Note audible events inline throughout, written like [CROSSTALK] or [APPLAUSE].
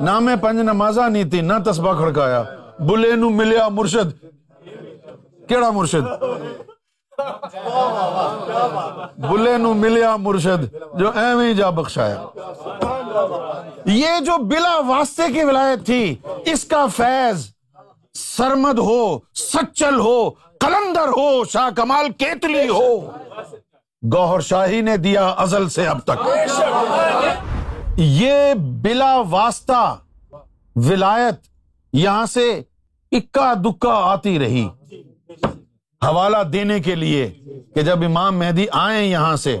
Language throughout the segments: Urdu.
نہ میں پنج نمازا نہیں تھی نہ تسبا کھڑکایا۔ بلے نو ملیا مرشد۔ کیڑا مرشد؟ بلے نو ملیا مرشد، جو ایویں جا بخشایا۔ یہ جو بلا واسطے کی ولایت تھی، اس کا فیض سرمد ہو، سچل ہو کلندر ہو، شاہ کمال کیتلی ہو۔ گوہر شاہی نے دیا ازل سے اب تک۔ یہ بلا واسطہ ولایت یہاں سے اکا دکا آتی رہی۔ حوالہ دینے کے لیے کہ جب امام مہدی آئے یہاں سے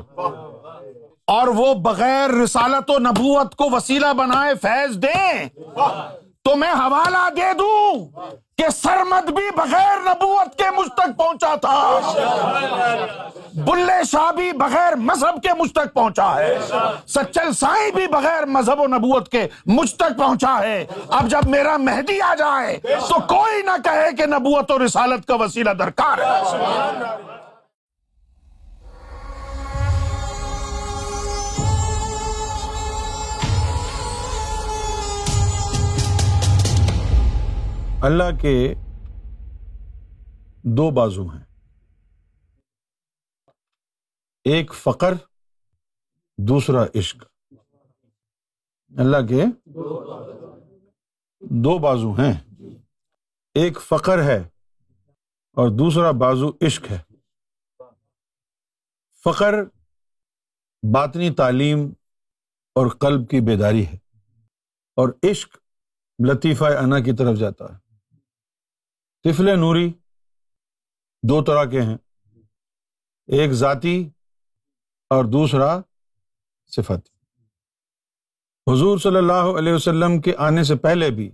اور وہ بغیر رسالت و نبوت کو وسیلہ بنائے فیض دیں تو میں حوالہ دے دوں۔ کہ سرمد بھی بغیر نبوت کے مجھ تک پہنچا تھا۔ بلے شاہ بھی بغیر مذہب کے مجھ تک پہنچا ہے۔ سچل سائی بھی بغیر مذہب و نبوت کے مجھ تک پہنچا ہے۔ اب جب میرا مہدی آ جائے تو کوئی نہ کہے کہ نبوت و رسالت کا وسیلہ درکار ہے۔ اللہ کے دو بازو ہیں۔ ایک فقر، دوسرا عشق۔ اللہ کے دو بازو ہیں۔ ایک فقر ہے اور دوسرا بازو عشق ہے۔ فقر باطنی تعلیم اور قلب کی بیداری ہے اور عشق لطیفہ انا کی طرف جاتا ہے۔ طفل نوری دو طرح کے ہیں، ایک ذاتی اور دوسرا صفتی۔ حضور صلی اللہ علیہ وسلم کے آنے سے پہلے بھی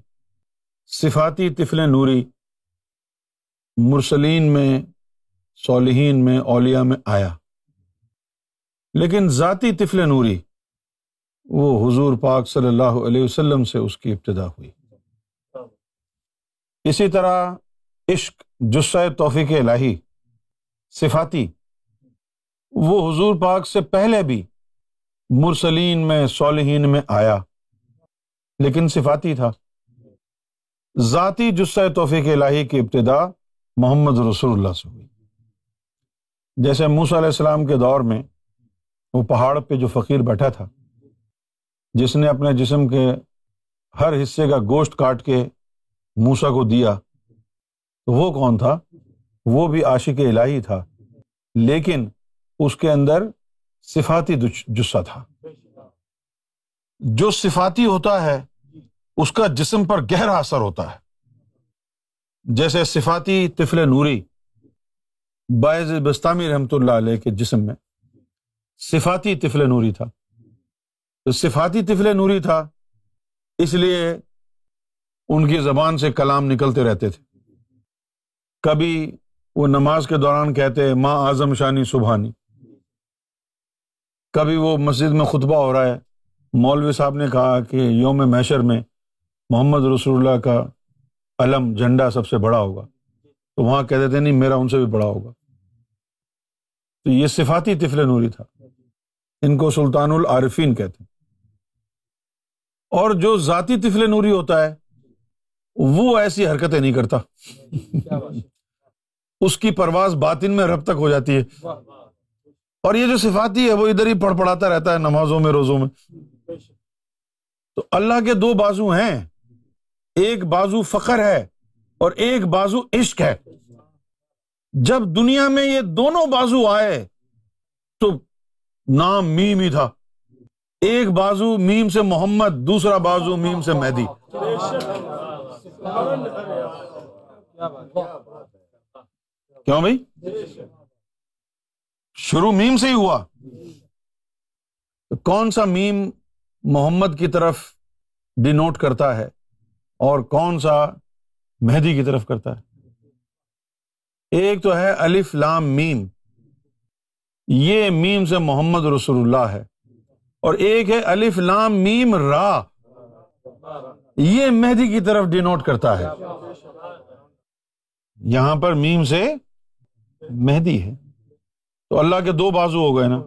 صفاتی طفل نوری مرسلین میں، صالحین میں اولیا میں آیا۔ لیکن ذاتی طفل نوری، وہ حضور پاک صلی اللہ علیہ وسلم سے اس کی ابتدا ہوئی۔ اسی طرح عشق جسہ توفیق الہی، صفاتی۔ وہ حضور پاک سے پہلے بھی مرسلین میں، صالحین میں آیا، لیکن صفاتی تھا۔ ذاتی جسہ توفیق الہی کی ابتدا محمد رسول اللہ سے ہوئی۔ جیسے موسیٰ علیہ السلام کے دور میں وہ پہاڑ پہ جو فقیر بیٹھا تھا، جس نے اپنے جسم کے ہر حصے کا گوشت کاٹ کے موسا کو دیا تو وہ کون تھا؟ وہ بھی عاشق الہی تھا، لیکن اس کے اندر صفاتی جسہ تھا۔ جو صفاتی ہوتا ہے، اس کا جسم پر گہرا اثر ہوتا ہے۔ جیسے صفاتی طفل نوری، باعث بستانی رحمۃ اللہ علیہ کے جسم میں صفاتی طفل نوری تھا۔ تو صفاتی طفل نوری تھا، اس لیے ان کی زبان سے کلام نکلتے رہتے تھے۔ کبھی وہ نماز کے دوران کہتے ہیں، ماں اعظم شانی سبحانی۔ کبھی وہ مسجد میں خطبہ ہو رہا ہے، مولوی صاحب نے کہا کہ یوم محشر میں محمد رسول اللہ کا علم جھنڈا سب سے بڑا ہوگا۔ تو وہاں کہتے تھے، نہیں، میرا ان سے بھی بڑا ہوگا۔ تو یہ صفاتی طفل نوری تھا۔ ان کو سلطان العارفین کہتے ہیں۔ اور جو ذاتی طفل نوری ہوتا ہے، وہ ایسی حرکتیں نہیں کرتا۔ اس کی پرواز باطن میں رب تک ہو جاتی ہے۔ اور یہ جو صفاتی ہے وہ ادھر ہی پڑھ پڑھاتا رہتا ہے نمازوں میں، روزوں میں۔ تو اللہ کے دو بازو ہیں۔ ایک بازو فخر ہے اور ایک بازو عشق ہے۔ جب دنیا میں یہ دونوں بازو آئے، تو نام میم ہی تھا۔ ایک بازو میم سے محمد، دوسرا بازو میم سے مہدی۔ کیوں بھائی؟ شروع میم سے ہی ہوا۔ کون سا میم محمد کی طرف ڈینوٹ کرتا ہے اور کون سا مہدی کی طرف کرتا ہے؟ ایک تو ہے الف لام میم۔ یہ میم سے محمد رسول اللہ ہے۔ اور ایک ہے الف لام میم را۔ یہ مہدی کی طرف ڈینوٹ کرتا ہے۔ یہاں پر میم سے مہدی ہے۔ تو اللہ کے دو بازو ہو گئے نا۔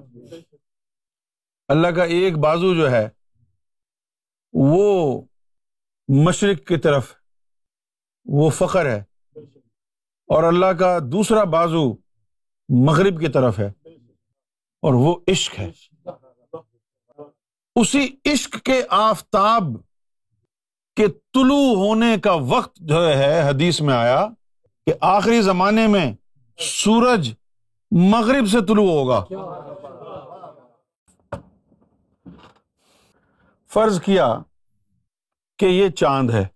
اللہ کا ایک بازو جو ہے، وہ مشرق کی طرف، وہ فخر ہے۔ اور اللہ کا دوسرا بازو مغرب کی طرف ہے۔ اور وہ عشق ہے۔ اسی عشق کے آفتاب کے طلوع ہونے کا وقت جو ہے، حدیث میں آیا کہ آخری زمانے میں سورج مغرب سے طلوع ہوگا۔ فرض کیا کہ یہ چاند ہے۔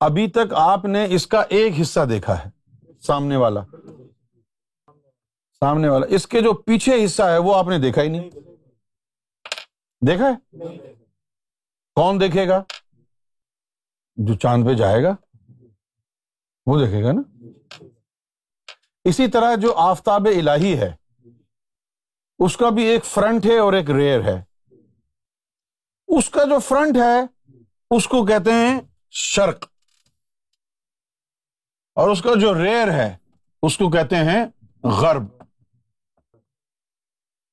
ابھی تک آپ نے اس کا ایک حصہ دیکھا ہے۔ سامنے والا۔ سامنے والا۔ اس کے جو پیچھے حصہ ہے وہ آپ نے دیکھا ہی نہیں۔ دیکھا ہے؟ کون دیکھے گا؟ جو چاند پہ جائے گا۔ وہ دیکھے گا نا؟ اسی طرح جو آفتاب الہی ہے، اس کا بھی ایک فرنٹ ہے اور ایک ریئر ہے۔ اس کا جو فرنٹ ہے، اس کو کہتے ہیں شرق۔ اور اس کا جو ریئر ہے، اس کو کہتے ہیں غرب۔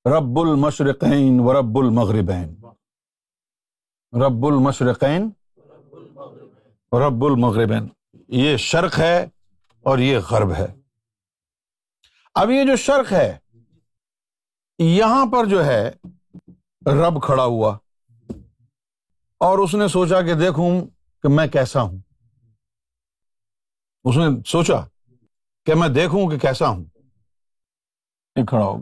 رب المشرقین و رب المغربین۔ رب المشرقین رب المغربین۔ یہ شرق ہے اور یہ غرب ہے۔ اب یہ جو شرق ہے، یہاں پر جو ہے، رب کھڑا ہوا۔ اور اس نے سوچا کہ دیکھوں کہ میں کیسا ہوں۔ اس نے سوچا کہ میں دیکھوں کہ کیسا ہوں۔ یہ کھڑا ہو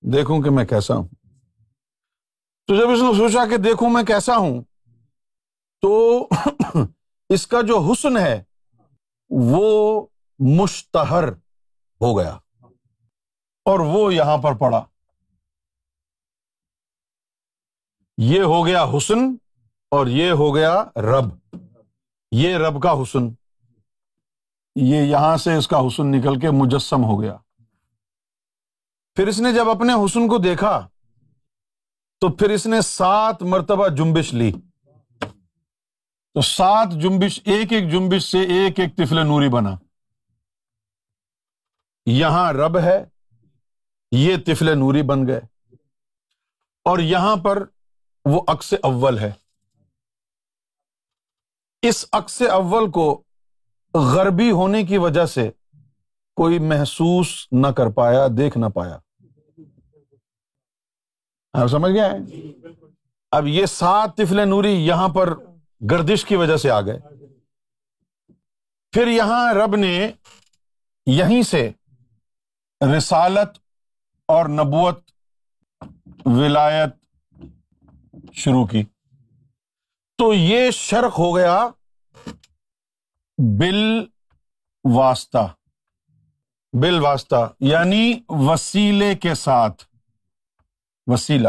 دیکھوں کہ میں کیسا ہوں۔ تو جب اس نے سوچا کہ دیکھوں میں کیسا ہوں، تو [COUGHS] اس کا جو حسن ہے، وہ مشتہر۔ ہو گیا۔ اور وہ یہاں پر پڑا۔ یہ ہو گیا حسن اور یہ ہو گیا رب۔ یہ رب کا حسن۔ یہ یہاں سے اس کا حسن نکل کے مجسم ہو گیا۔ پھر اس نے جب اپنے حسن کو دیکھا، تو پھر اس نے سات مرتبہ جمبش لی۔ تو سات جمبش ایک ایک جمبش سے ایک ایک تفل نوری بنا۔ یہاں رب ہے، یہ تفل نوری بن گئے۔ اور یہاں پر وہ عکس اول ہے۔ اس عکس اول کو غربی ہونے کی وجہ سے کوئی محسوس نہ کر پایا، دیکھ نہ پایا۔ آپ سمجھ گیا اب یہ سات تفل نوری یہاں پر گردش کی وجہ سے آ گئے۔ پھر یہاں رب نے یہیں سے رسالت اور نبوت ولایت شروع کی۔ تو یہ شرق ہو گیا بل واسطہ بل واسطہ یعنی وسیلے کے ساتھ۔ وسیلہ۔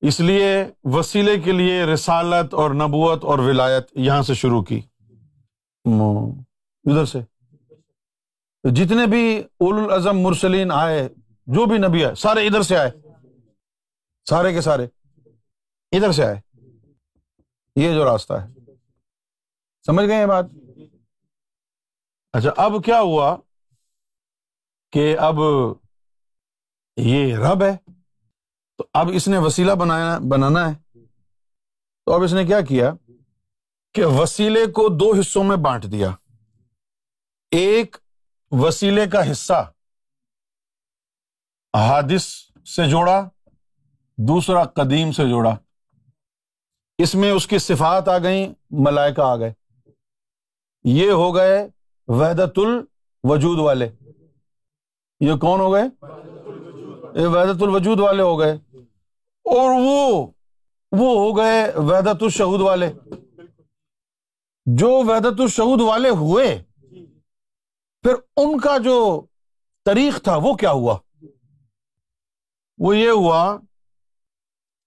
اس لیے وسیلے کے لیے رسالت اور نبوت اور ولایت یہاں سے شروع کی۔ ادھر سے۔ جتنے بھی اول الازم مرسلین آئے، جو بھی نبی آئے، سارے ادھر سے آئے۔ سارے کے سارے ادھر سے آئے۔ یہ جو راستہ ہے۔ سمجھ گئے یہ بات؟ اچھا اب کیا ہوا کہ اب یہ رب ہے؟ تو اب اس نے وسیلہ بنایا، بنانا ہے۔ تو اب اس نے کیا کیا کہ وسیلے کو دو حصوں میں بانٹ دیا۔ ایک وسیلے کا حصہ۔ حادث سے جوڑا، دوسرا قدیم سے جوڑا۔ اس میں اس کی صفات آ گئی ملائکہ آ گئے۔ یہ ہو گئے وحدت الوجود والے۔ یہ کون ہو گئے؟ یہ وحدت الوجود والے ہو گئے۔ اور وہ وہ ہو گئے وحدت الشہود والے۔ جو وحدت الشہود والے ہوئے پھر ان کا جو تاریخ تھا وہ کیا ہوا؟ وہ یہ ہوا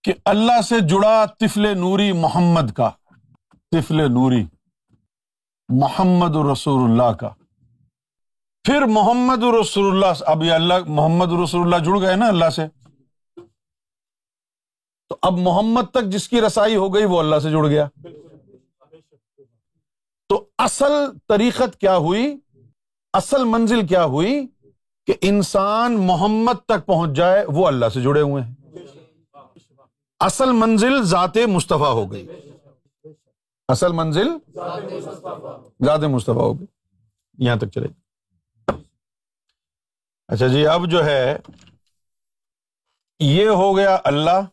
کہ اللہ سے جڑا تفل نوری محمد کا تفل نوری محمد رسول اللہ کا۔ پھر محمد رسول اللہ، اب یہ اللہ، محمد رسول اللہ جڑ گئے نا اللہ سے۔ تو اب محمد تک جس کی رسائی ہو گئی وہ اللہ سے جڑ گیا۔ تو اصل طریقت کیا ہوئی؟ اصل منزل کیا ہوئی کہ انسان محمد تک پہنچ جائے، وہ اللہ سے جڑے ہوئے ہیں۔ اصل منزل ذات مصطفیٰ ہو گئی۔ اصل منزل ذات مصطفیٰ ہو گئی۔ یہاں تک چلے۔ اچھا جی اب جو ہے، یہ ہو گیا اللہ،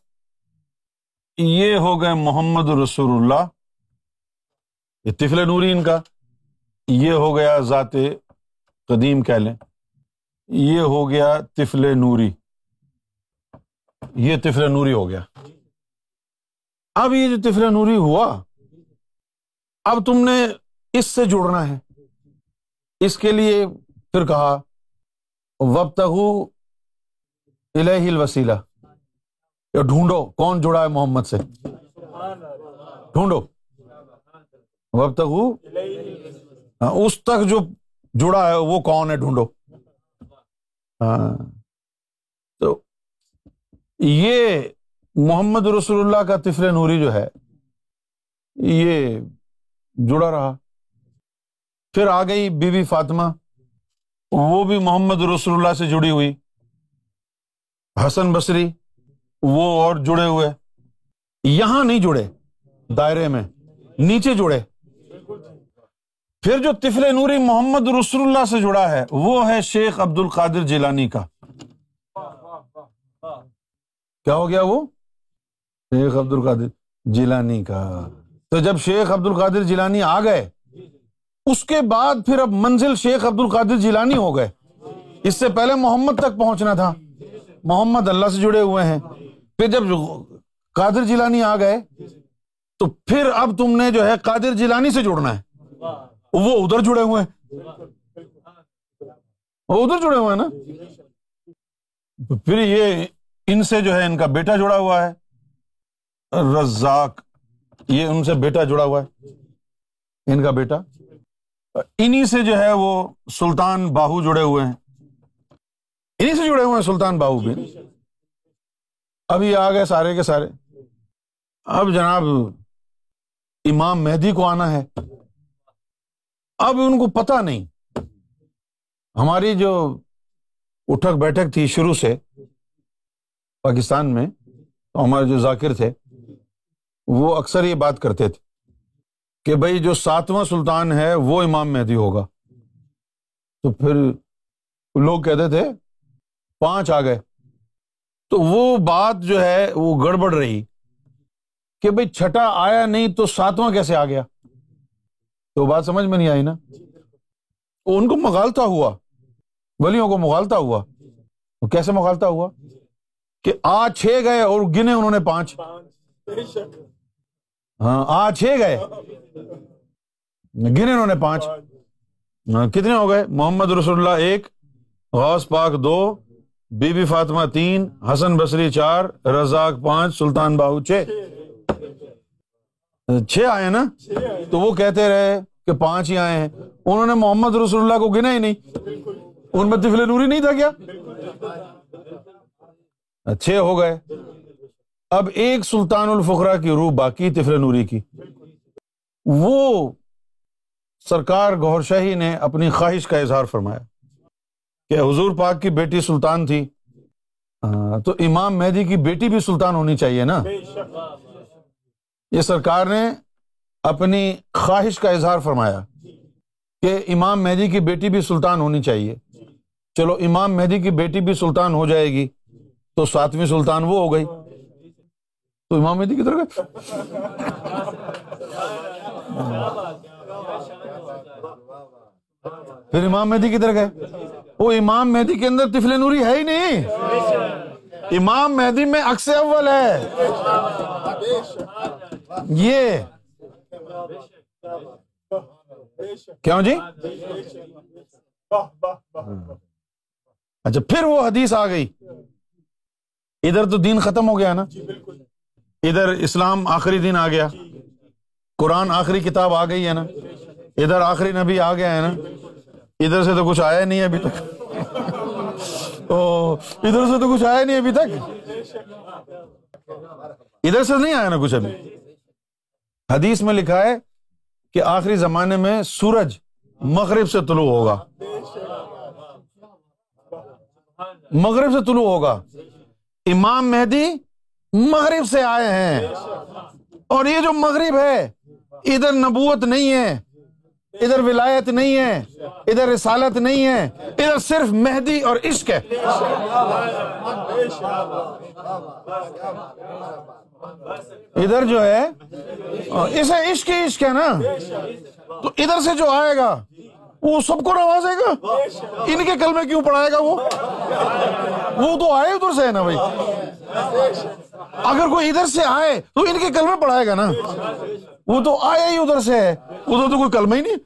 یہ ہو گئے محمد رسول اللہ۔ یہ تفل نوری ان کا، یہ ہو گیا ذات قدیم کہہ لیں۔ یہ ہو گیا تفل نوری۔ یہ تفل نوری ہو گیا۔ اب یہ جو تفل نوری ہوا، اب تم نے اس سے جڑنا ہے۔ اس کے لیے پھر کہا وب تغو الہ وسیلہ ڈھونڈو کون جڑا ہے محمد سے۔ ڈھونڈو۔ وب تغو ہاں، اس تک جو جڑا ہے وہ کون ہے ڈھونڈو۔ ہاں۔ تو یہ محمد رسول اللہ کا تفر نوری جو ہے، یہ جڑا رہا۔ پھر آ گئی بی بی فاطمہ، وہ بھی محمد رسول اللہ سے جڑی ہوئی۔ حسن بصری، وہ اور جڑے ہوئے۔ یہاں نہیں جڑے، دائرے میں۔ نیچے جڑے۔ پھر جو تفل نوری محمد رسول اللہ سے جڑا ہے، وہ ہے شیخ عبد القادر جیلانی کا۔ کیا ہو گیا وہ؟ شیخ عبد القادر جیلانی کا۔ تو جب شیخ عبد القادر جیلانی آ گئے، اس کے بعد پھر اب منزل شیخ عبد القادر جیلانی ہو گئے۔ اس سے پہلے محمد تک پہنچنا تھا۔ محمد اللہ سے جڑے ہوئے ہیں۔ پھر جب قادر جیلانی آ گئے، تو پھر اب تم نے جو ہے قادر جیلانی سے جڑنا ہے۔ وہ ادھر جڑے ہوئے ہیں۔ وہ ادھر جڑے ہوئے نا۔ پھر یہ ان سے جو ہے ان کا بیٹا جڑا ہوا ہے۔ رزاق، یہ ان سے بیٹا جڑا ہوا ہے۔ ان کا بیٹا۔ انہیں سے جو ہے وہ سلطان باہو جڑے ہوئے ہیں۔ انہیں سے جڑے ہوئے ہیں سلطان باہو بھی۔ اب یہ آ گئے سارے کے سارے۔ اب جناب امام مہدی کو آنا ہے۔ اب ان کو پتا نہیں۔ ہماری جو اٹھک بیٹھک تھی شروع سے پاکستان میں، تو ہمارے جو ذاکر تھے، وہ اکثر یہ بات کرتے تھے کہ بھائی جو ساتواں سلطان ہے، وہ امام مہدی ہوگا۔ تو پھر لوگ کہتے تھے، پانچ آ گئے۔ تو وہ بات جو ہے، وہ گڑبڑ رہی کہ بھائی چھٹا آیا نہیں تو ساتواں کیسے آ گیا؟ تو بات سمجھ میں نہیں آئی نا؟ ان کو مغالتا ہوا۔ ولیوں کو مغالتا ہوا۔ کیسے مغالتا ہوا؟ کہ آ چھ گئے اور گنے انہوں نے پانچ۔ ہاں آ چھ گئے۔ گنے انہوں نے پانچ۔ ہاں، کتنے ہو گئے؟ محمد رسول اللہ ایک، غوث پاک دو، بی بی فاطمہ تین، حسن بصری چار، رزاق پانچ، سلطان باہو چھ۔ چھ آئے نا؟ تو وہ کہتے رہے کہ پانچ ہی آئے ہیں۔ انہوں نے محمد رسول اللہ کو گنا ہی نہیں۔ ان میں تفل نوری نہیں تھا کیا؟ چھ ہو گئے۔ اب ایک سلطان الفقرا کی روح باقی تفر نوری کی۔ وہ سرکار گور شاہی نے اپنی خواہش کا اظہار فرمایا کہ حضور پاک کی بیٹی سلطان تھی۔ تو امام مہدی کی بیٹی بھی سلطان ہونی چاہیے نا؟ یہ سرکار نے اپنی خواہش کا اظہار فرمایا کہ امام مہدی کی بیٹی بھی سلطان ہونی چاہیے۔ چلو، امام مہدی کی بیٹی بھی سلطان ہو جائے گی تو ساتویں سلطان وہ ہو گئی۔ تو امام مہدی کدھر گئے؟ پھر امام مہدی کدھر گئے؟ وہ امام مہدی کے اندر تفل نوری ہے ہی نہیں۔ امام مہدی میں اکس اول ہے۔ یہ کیوں جی؟ اچھا پھر وہ حدیث آ گئی۔ ادھر تو دین ختم ہو گیا نا؟ ادھر اسلام آخری دن آ گیا۔ قرآن آخری کتاب آ گئی ہے نا؟ ادھر آخری نبی آ گیا ہے نا؟ ادھر سے تو کچھ آیا نہیں ابھی تک۔ [LAUGHS] ادھر سے تو کچھ آیا نہیں ابھی تک۔ ادھر سے نہیں آیا نا کچھ ابھی؟ حدیث میں لکھا ہے کہ آخری زمانے میں سورج مغرب سے طلوع ہوگا۔ مغرب سے طلوع ہوگا۔ امام مہدی مغرب سے آئے ہیں۔ اور یہ جو مغرب ہے، ادھر نبوت نہیں ہے، ادھر ولایت نہیں ہے، ادھر رسالت نہیں ہے، ادھر صرف مہدی اور عشق ہے۔ ادھر جو ہے اسے عشق ہی عشق ہے نا۔ تو ادھر سے جو آئے گا، وہ سب کو نوازے گا؟ ان کے کلمے کیوں پڑھائے گا وہ؟ وہ تو آئے ادھر سے ہے نا بھائی۔ اگر کوئی ادھر سے آئے تو ان کے کلمے پڑھائے گا نا۔ وہ تو آیا ہی ادھر سے ہے۔ ادھر تو کوئی کلمہ ہی نہیں۔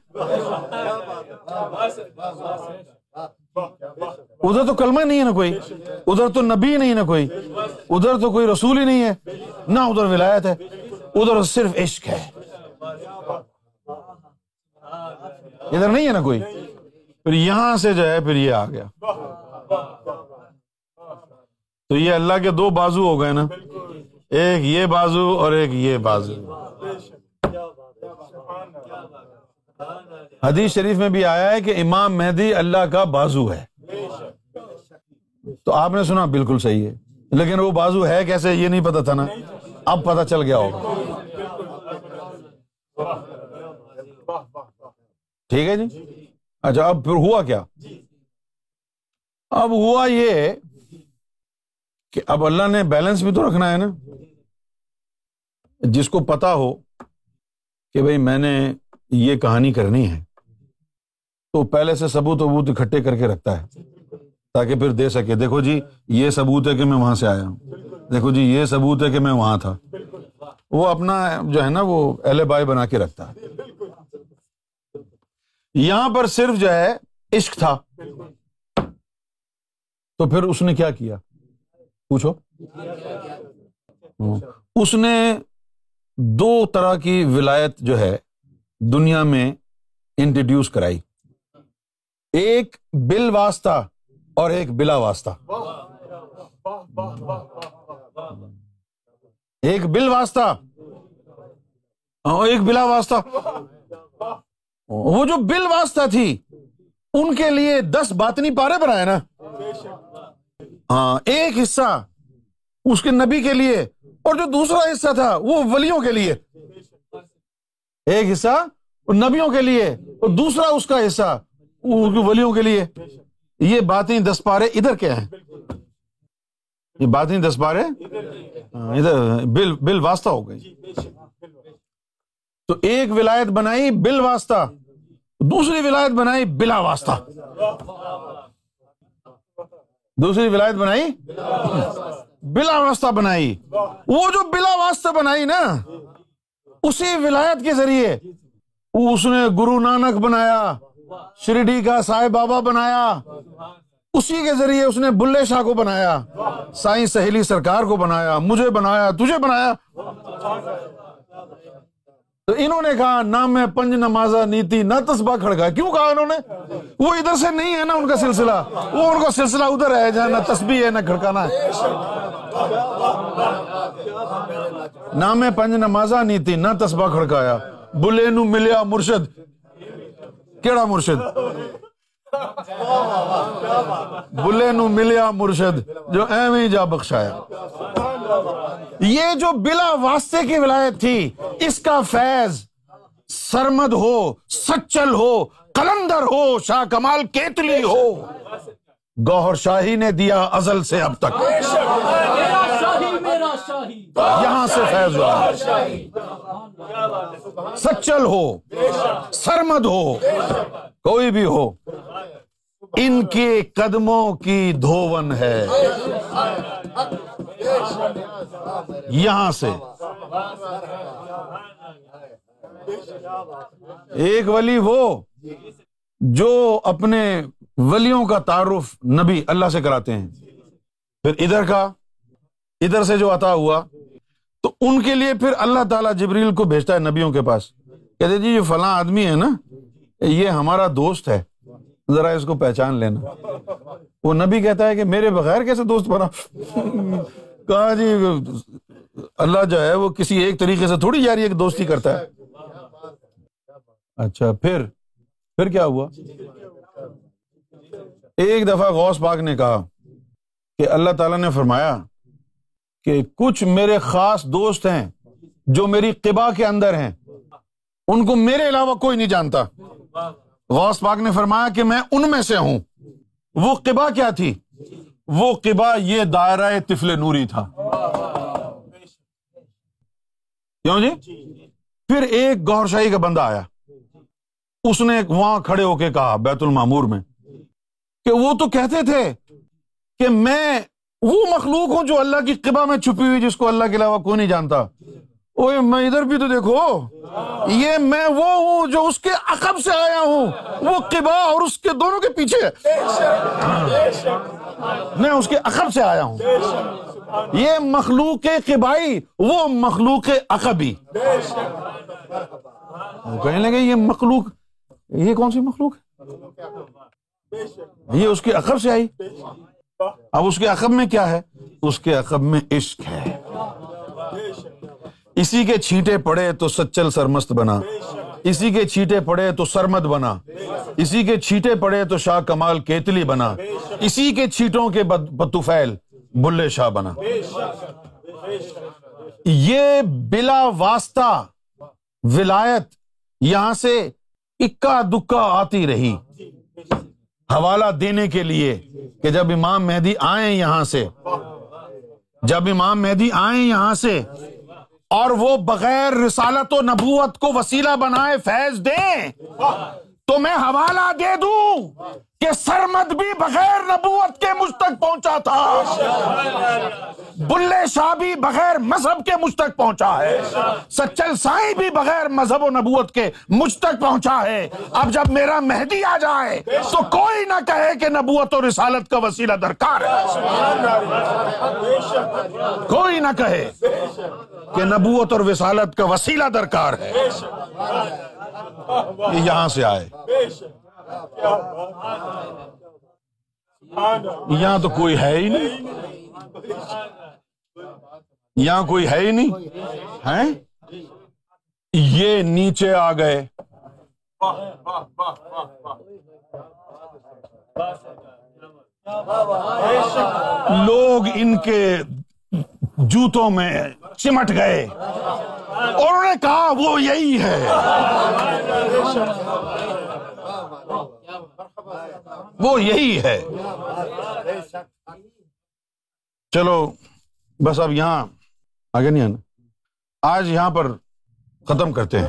ادھر تو کلمہ نہیں ہے نا کوئی، ادھر تو نبی نہیں ہے نا کوئی، ادھر تو کوئی رسول ہی نہیں ہے، نہ ادھر ولایت ہے، ادھر صرف عشق ہے۔ ادھر نہیں ہے نا کوئی، پھر یہاں سے جو ہے پھر یہ آ گیا۔ تو یہ اللہ کے دو بازو ہو گئے نا، ایک یہ بازو اور ایک یہ بازو۔ حدیث شریف میں بھی آیا ہے کہ امام مہدی اللہ کا بازو ہے۔ تو آپ نے سنا بالکل صحیح ہے۔ لیکن وہ بازو ہے کیسے یہ نہیں پتا تھا نا۔ اب پتا چل گیا ہوگا۔ ٹھیک ہے جی۔ اچھا اب پھر ہوا کیا؟ اب ہوا یہ کہ اب اللہ نے بیلنس بھی تو رکھنا ہے نا۔ جس کو پتا ہو کہ بھائی میں نے یہ کہانی کرنی ہے۔ تو پہلے سے ثبوت وبوت اکٹھے کر کے رکھتا ہے تاکہ پھر دے سکے۔ دیکھو جی یہ ثبوت ہے کہ میں وہاں سے آیا ہوں۔ دیکھو جی یہ ثبوت ہے کہ میں وہاں تھا۔ وہ اپنا جو ہے نا، وہ اہل بائی بنا کے رکھتا۔ ہے یہاں پر صرف جو ہے، عشق تھا۔ تو پھر اس نے کیا کیا؟ پوچھو۔ اس نے دو طرح کی ولایت جو ہے، دنیا میں انٹروڈیوس کرائی۔ ایک بل واسطہ اور ایک بلا واسطہ۔ ایک بل واسطہ اور ایک بلا واسطہ۔ وہ جو بل واسطہ تھی، ان کے لیے دس بات نہیں پارے بنائے نا۔ ہاں ایک حصہ اس کے نبی کے لیے اور جو دوسرا حصہ تھا، وہ ولیوں کے لیے۔ ایک حصہ نبیوں کے لیے اور دوسرا اس کا حصہ۔ ولیوں کے لیے۔ یہ باتیں دس پارے ادھر کیا ہیں؟ یہ باتیں دس پارے ادھر، بل بل واسطہ ہو گئی۔ تو ایک ولایت بنائی بل واسطہ، دوسری ولایت بنائی بلا واسطہ۔ دوسری ولایت بنائی بلا واسطہ بنائی۔ وہ جو بلا واسطہ بنائی نا، اسی ولایت کے ذریعے۔ اس نے گرو نانک بنایا۔ شرڈی کا سائے بابا بنایا۔ اسی کے ذریعے اس نے بلے شاہ کو بنایا۔ سائیں سہیلی سرکار کو بنایا۔ مجھے بنایا، تجھے بنایا۔ تو انہوں نے کہا، نہ میں پنج نمازا نیتی، نہ تسبا کھڑکا۔ کیوں کہا انہوں نے؟ وہ ادھر سے نہیں ہے نا ان کا سلسلہ۔ وہ ان کا سلسلہ ادھر ہے، جہاں نہ تسبی ہے، نہ کھڑکانا ہے۔ نہ میں پنج نمازا نیتی، نہ تسبا کھڑکایا۔ بلے نو ملیا مرشد۔ کیڑا مرشد بلے نو ملیا مرشد جو ایویں جا بخشایا یہ جو بلا واسطے کی ولایت تھی اس کا فیض سرمد ہو سچل ہو کلندر ہو شاہ کمال کیتلی ہو گوہر شاہی نے دیا ازل سے اب تک یہاں سے فیض ہوا سچل ہو، سرمد ہو، کوئی بھی ہو، ان کے قدموں کی دھون ہے۔ یہاں سے۔ ایک ولی وہ جو اپنے ولیوں کا تعارف نبی اللہ سے کراتے ہیں۔ پھر ادھر کا، ادھر سے جو عطا ہوا تو ان کے لیے پھر اللہ تعالیٰ جبریل کو بھیجتا ہے نبیوں کے پاس۔ کہتے جی یہ فلاں آدمی ہے نا، یہ ہمارا دوست ہے، ذرا اس کو پہچان لینا۔ وہ نبی کہتا ہے کہ میرے بغیر کیسے دوست بنا؟ کہا جی اللہ جو ہے وہ کسی ایک طریقے سے تھوڑی جاری ایک دوستی کرتا ہے۔ اچھا پھر پھر کیا ہوا؟ ایک دفعہ غوث پاک نے کہا کہ اللہ تعالیٰ نے فرمایا کہ کچھ میرے خاص دوست ہیں جو میری قبا کے اندر ہیں۔ ان کو میرے علاوہ کوئی نہیں جانتا۔ غوث پاک نے فرمایا کہ میں ان میں سے ہوں۔ وہ قبا کیا تھی؟ وہ قبا یہ دائرہ تفل نوری تھا۔ کیوں جی؟ پھر ایک گور شاہی کا بندہ آیا۔ اس نے وہاں کھڑے ہو کے کہا بیت المامور میں کہ وہ تو کہتے تھے کہ میں وہ مخلوق ہوں جو اللہ کی قبا میں چھپی ہوئی، جس کو اللہ کے علاوہ کوئی نہیں جانتا؟ اوے میں ادھر بھی تو دیکھو۔ یہ میں وہ ہوں جو اس کے عقب سے آیا ہوں۔ وہ قبا اور اس کے دونوں کے پیچھے میں اس کے عقب سے آیا ہوں۔ یہ مخلوق قبائی، وہ مخلوق عقبی۔ کہنے لگے، یہ مخلوق، یہ کون سی مخلوق ہے؟ یہ اس کے عقب سے آئی۔ اب اس کے عقب میں کیا ہے؟ اس کے عقب میں عشق ہے۔ اسی کے چھینٹے پڑے تو سچل سرمست بنا۔ اسی کے چھیٹے پڑے تو سرمد بنا۔ اسی کے چھیٹے پڑے تو شاہ کمال کیتلی بنا۔ اسی کے چھیٹوں کے بطفیل بلے شاہ بنا۔ یہ بلا واسطہ ولایت یہاں سے اکا دکا آتی رہی۔ حوالہ دینے کے لیے کہ جب امام مہدی آئے یہاں سے، جب امام مہدی آئے یہاں سے اور وہ بغیر رسالت و نبوت کو وسیلہ بنائے فیض دیں۔ تو میں حوالہ دے دوں کہ سرمد بھی بغیر نبوت کے مجھ تک پہنچا تھا۔ بلے شاہ بھی بغیر مذہب کے مجھ تک پہنچا ہے۔ سچل سائی بھی بغیر مذہب و نبوت کے مجھ تک پہنچا ہے۔ اب جب میرا مہدی آ جائے تو کوئی نہ کہے کہ نبوت و رسالت کا وسیلہ درکار ہے۔ کوئی نہ کہے کہ نبوت اور وسالت کا وسیلہ درکار ہے۔ یہ یہاں سے آئے۔ یہاں تو کوئی ہے ہی نہیں۔ یہاں کوئی ہے ہی نہیں۔ ہے یہ نیچے آ گئے۔ لوگ ان کے جوتوں میں چمٹ گئے۔ انہوں نے کہا وہ یہی ہے۔ وہ یہی ہے۔ چلو، بس اب یہاں آگے نہیں آنا۔ آج یہاں پر ختم کرتے ہیں۔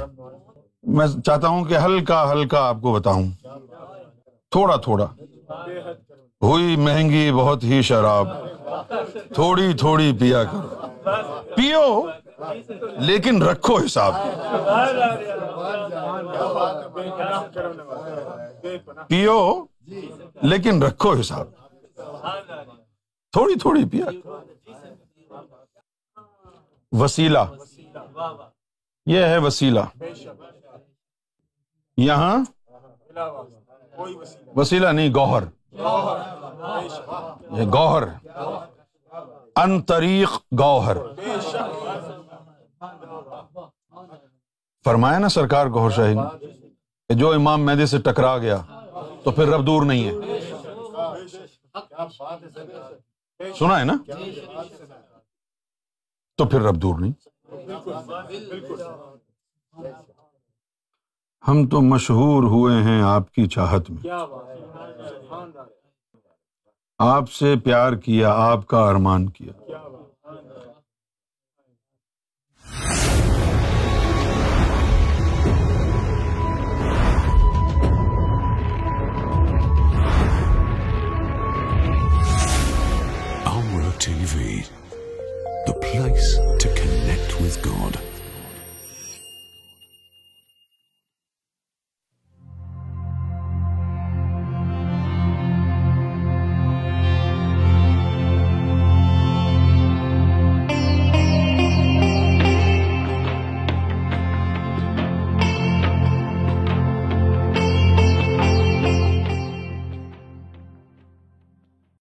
میں چاہتا ہوں کہ ہلکا ہلکا آپ کو بتاؤں۔ تھوڑا تھوڑا۔ ہوئی مہنگی، بہت ہی شراب۔ تھوڑی تھوڑی پیا کرو۔ پیو۔ لیکن رکھو حساب۔ پیو، لیکن رکھو حساب۔ تھوڑی تھوڑی پیا۔ وسیلہ۔ یہ ہے وسیلہ۔ یہاں؟ وسیلہ نہیں، گوہر۔ یہ گوہر۔ انتریق گوہر۔ فرمایا نا سرکار گوہر شاہی نے کہ جو امام مہدی سے ٹکرا گیا تو پھر رب دور نہیں ہے۔ سنا ہے نا؟ تو پھر رب دور نہیں۔ ہم تو مشہور ہوئے ہیں آپ کی چاہت میں۔ آپ سے پیار کیا، آپ کا ارمان کیا۔ Place